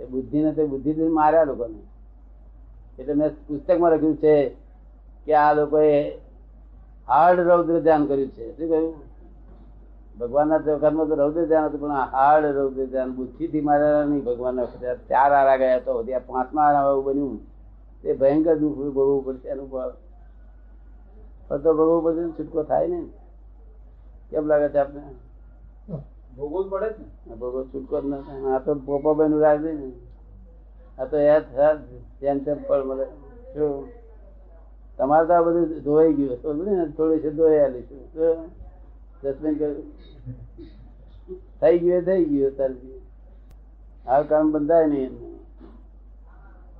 એ બુદ્ધિને તે બુદ્ધિથી માર્યા લોકોને. એટલે મેં પુસ્તકમાં લખ્યું છે કે આ લોકોએ હાર્ડ રૌદ્ર ધ્યાન કર્યું છે. શું કહ્યું? ભગવાનના વખતમાં તો રૌદ્ર ધ્યાન હતું, પણ હાર્ડ રૌદ્ર ધ્યાન બુદ્ધિથી માર્યા નહીં. ભગવાનના વખતે ચાર આરા ગયા તો ત્યાં પાંચમા આરા એવું બન્યું. તે ભયંકર દુઃખ ભોગવવું પડશે અનુભવ ફરતો ભોગવવું પડશે છૂટકો થાય ને કેમ લાગે છે આપને? ભોગવવું પડે ને. ભોગવ છૂટકો જ આ તો પોપાભાઈ નું રાજ ને. આ તો થાય જેમ તેમ ફળ મળે. શું? તમારે તો આ બધું ધોવાઈ ગયું તો ને? થોડી છે ધોઈ આલીશું જસમીન થઈ ગયું થઈ ગયું તારથી આ કામ બંધાય નહીં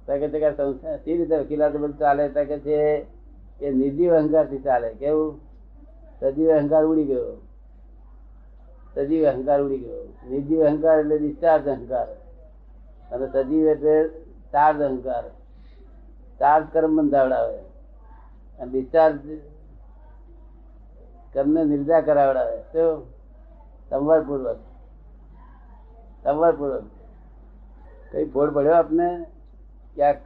તકે તે કાંઈ સંસ્થા સી રીતે વકીલાત બધું ચાલે. તકે છે કે નિર્જીવ અહંકારથી ચાલે. કેવું? સજીવ અહંકાર ઉડી ગયો. સજીવ અહંકાર ઉડી ગયો. નિર્જીવ અહંકાર એટલે ડિસ્ચાર્જ અહંકાર. અને સજીવ એટલે ચાર્જ અહંકાર. ચાર્જ કર્મ બંધાવડાવે અને ડિસ્ચાર્જ કર્મને નિર્જા કરાવડાવે. તો સંવરપૂર્વક. સંવરપૂર્વક. કઈ ભોળ પડ્યો આપને? ક્યાંક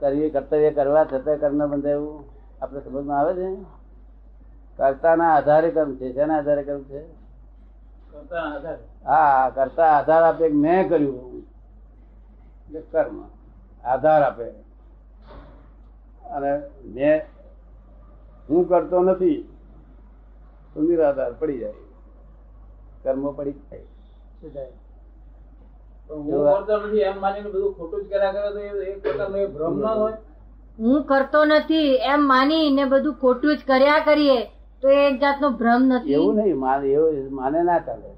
કરવી કર્તવ્ય કરવા છતાં કર્મ બંધાયું આપણે સમજમાં આવે છે? કર્તાના આધારે કર્મ છે? જેના આધારે કર્મ છે? હા કરતા આધાર આપે મેં કર્યું કર્મ. આધાર આપે. અને મેં હું કરતો નથી તો નિરાધાર પડી જાય. કર્મ પડી જાય. શું હું નથી એમ માનીને બધું ખોટું જ કર્યા કરે તો એ એક પ્રકારનો એ ભ્રમ ના હોય. હું કરતો નથી એમ માની ને બધું ખોટું જ કર્યા કરીએ. તો એક જાતનો ભ્રમ નથી. એવું નહીં માને એવું માને ના ચાલે.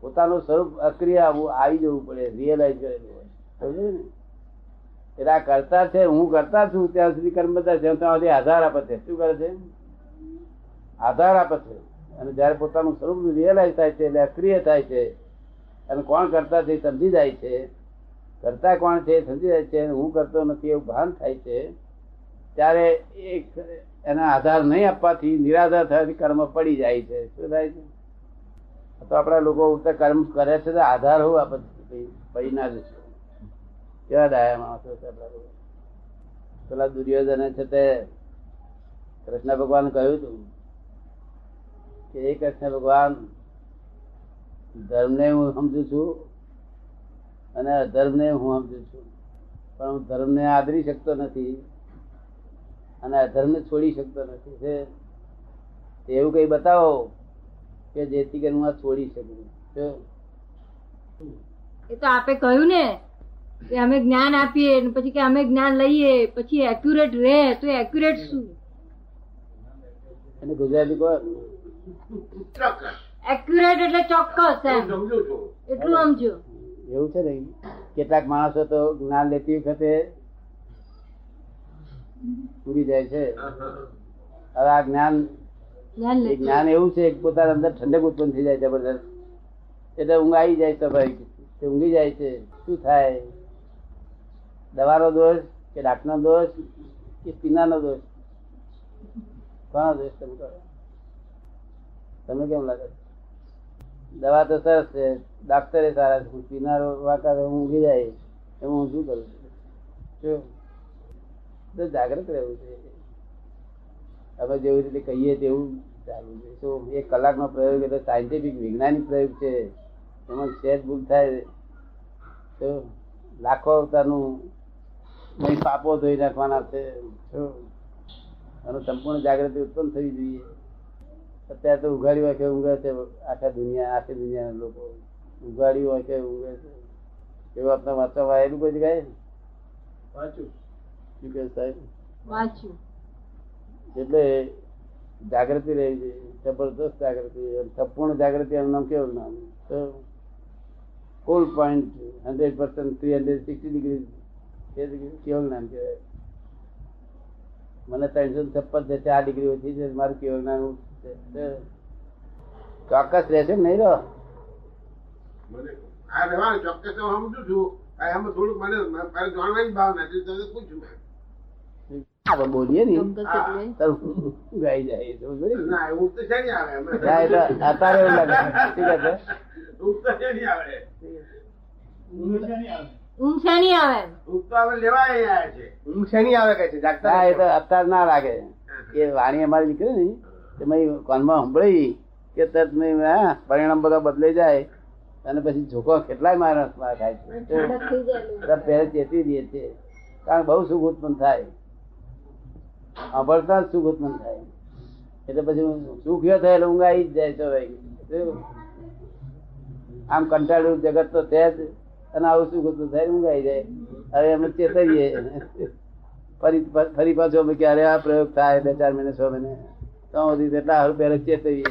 પોતાનું સ્વરૂપ અક્રિય આવું આવી જવું પડે રિયલાઇઝ કરેલું ને? એટલે આ કરતા છે, હું કરતા છું, ત્યાં સુધી કર્મ બધા છે ત્યાં સુધી આધાર આપે છે. શું કરે છે? આધાર આપે છે. અને જયારે પોતાનું સ્વરૂપ રિયલાઇઝ થાય છે, એટલે અક્રિય થાય છે, અને કોણ કરતા છે સમજી જાય છે. કરતા કોણ છે સમજી જાય છે હું કરતો નથી એવું ભાન થાય છે, ત્યારે એક એના આધાર નહીં આપવાથી નિરાધાર થવાથી કર્મ પડી જાય છે. શું થાય છે? તો આપણા લોકો કર્મ કરે છે તો આધાર હોવું આપણે પડી ના જશે કેવા ડાયા માણસો છે આપણા લોકો? પેલા દુર્યોધને છે તે કૃષ્ણ ભગવાન કહ્યું હતું કે એ કૃષ્ણ ભગવાન, ધર્મને હું સમજુ છું અને અધર્મને હું સમજુ છું. પણ હું ધર્મને આદરી શકતો નથી. અને અધર્મને છોડી શકતો નથી એવું કઈ બતાવો કે જેથી કરીને હું આ છોડી શકું. એ તો આપે કહ્યું ને કે અમે જ્ઞાન આપીએ પછી કે અમે જ્ઞાન લઈએ પછી એક્યુરેટ રહે તો એક્યુરેટ શું? એને ગુજરાતી કહો એક્યુરેટ એટલે ચોક્કસ એમ. એટલું સમજો. એવું છે ને? કેટલાક માણસો તો જ્ઞાન લેતી વખતે ઉડી જાય છે. હવે આ જ્ઞાન જ્ઞાન એવું છે પોતાના અંદર ઠંડક ઉત્પન્ન થઈ જાય જબરદસ્ત એટલે ઊંઘ આવી જાય સ્વાભાવિક ઊંઘી જાય છે. શું થાય? દવાનો દોષ કે ડાકનો દોષ કે પીનાનો દોષ? કોનો દોષ તમે કરો તમને કેમ લાગે? દવા તો સરસ છે. ડાક્ટરે સારા છે. પીનારો વાકા ઊંઘી જાય. એમાં હું શું કરું? શું તો જાગૃત રહેવું છે અમે જેવી રીતે કહીએ તેવું ચાલવું છે શું, એક કલાકનો પ્રયોગ એટલે સાયન્ટિફિક વૈજ્ઞાનિક પ્રયોગ છે. એમાં સહેજ ભૂલ થાય. તો લાખો અવતારનું પાપો ધોઈ નાખવાના છે. અને સંપૂર્ણ જાગૃતિ ઉત્પન્ન થવી જોઈએ. અત્યારે તો ઉઘાડી વાંખે ઊંઘે છે આખા દુનિયા, આખી દુનિયાના લોકો. ઉઘાડી વાંખે ઊંઘે છે. એવું આપણે વાંચવા વાયેલું કોઈ જગ્યાએ વાંચું. શું કે સાહેબ વાંચ્યું. એટલે જાગૃતિ રહી છે. જબરદસ્ત જાગૃતિ સંપૂર્ણ જાગૃતિ એનું નામ કેવું નામ? તો call point hundred percent three hundred sixty degree કેવું નામ કહેવાય? મને ત્રણસો છપ્પન છે ચાર ડિગ્રી ઓછી છે મારું કેવું નામ ચોક્કસ રહેશે નહીં રહો? મને આ ચોક્કસ હું સમજુ છું. થોડુંક મને જાણવાની ભાવના છે તમને પૂછું. આપણે બોલીએ ને. ગાઈ જાય તો છે અત્યારે એવું લાગે ઠીક છે. ઊંઘ છે નહીં આવે. ઊંઘ શેની આવે. એમ ઊંઘ તો હવે લેવા આવ્યા છે. ઊંઘ શેની આવે કહે છે. જાગતા એ તો અત્યારે ના લાગે. એ વાણી અમારી નીકળી ને તે મેં કાનમાં સંભળાઈ કે તરત મેં પરિણામ બધા બદલાઈ જાય. અને પછી ઝોકો કેટલાય માણસમાં થાય છે. પહેલા ચેતવી દે છે. કારણ બઉ બહુ સુખ ઉત્પન્ન થાય. સાંભળતા સુખ ઉત્પન્ન થાય. એટલે પછી સુખ થાય એટલે ઊંઘ આવી જ જાય સ્વાભાવિક. આમ કંટાળ્યું જગત તો છે જ. અને આવું સુખ ઉત્પન્ન થાય ઊંઘ આવી જાય. હવે અમે ચેતવીએ. ફરી ફરી પાછો અમે ક્યારે આ પ્રયોગ થાય, બે ચાર મહિને, છ મહિને. તો સુધી એટલા હારું પહેલા ચેતવીએ.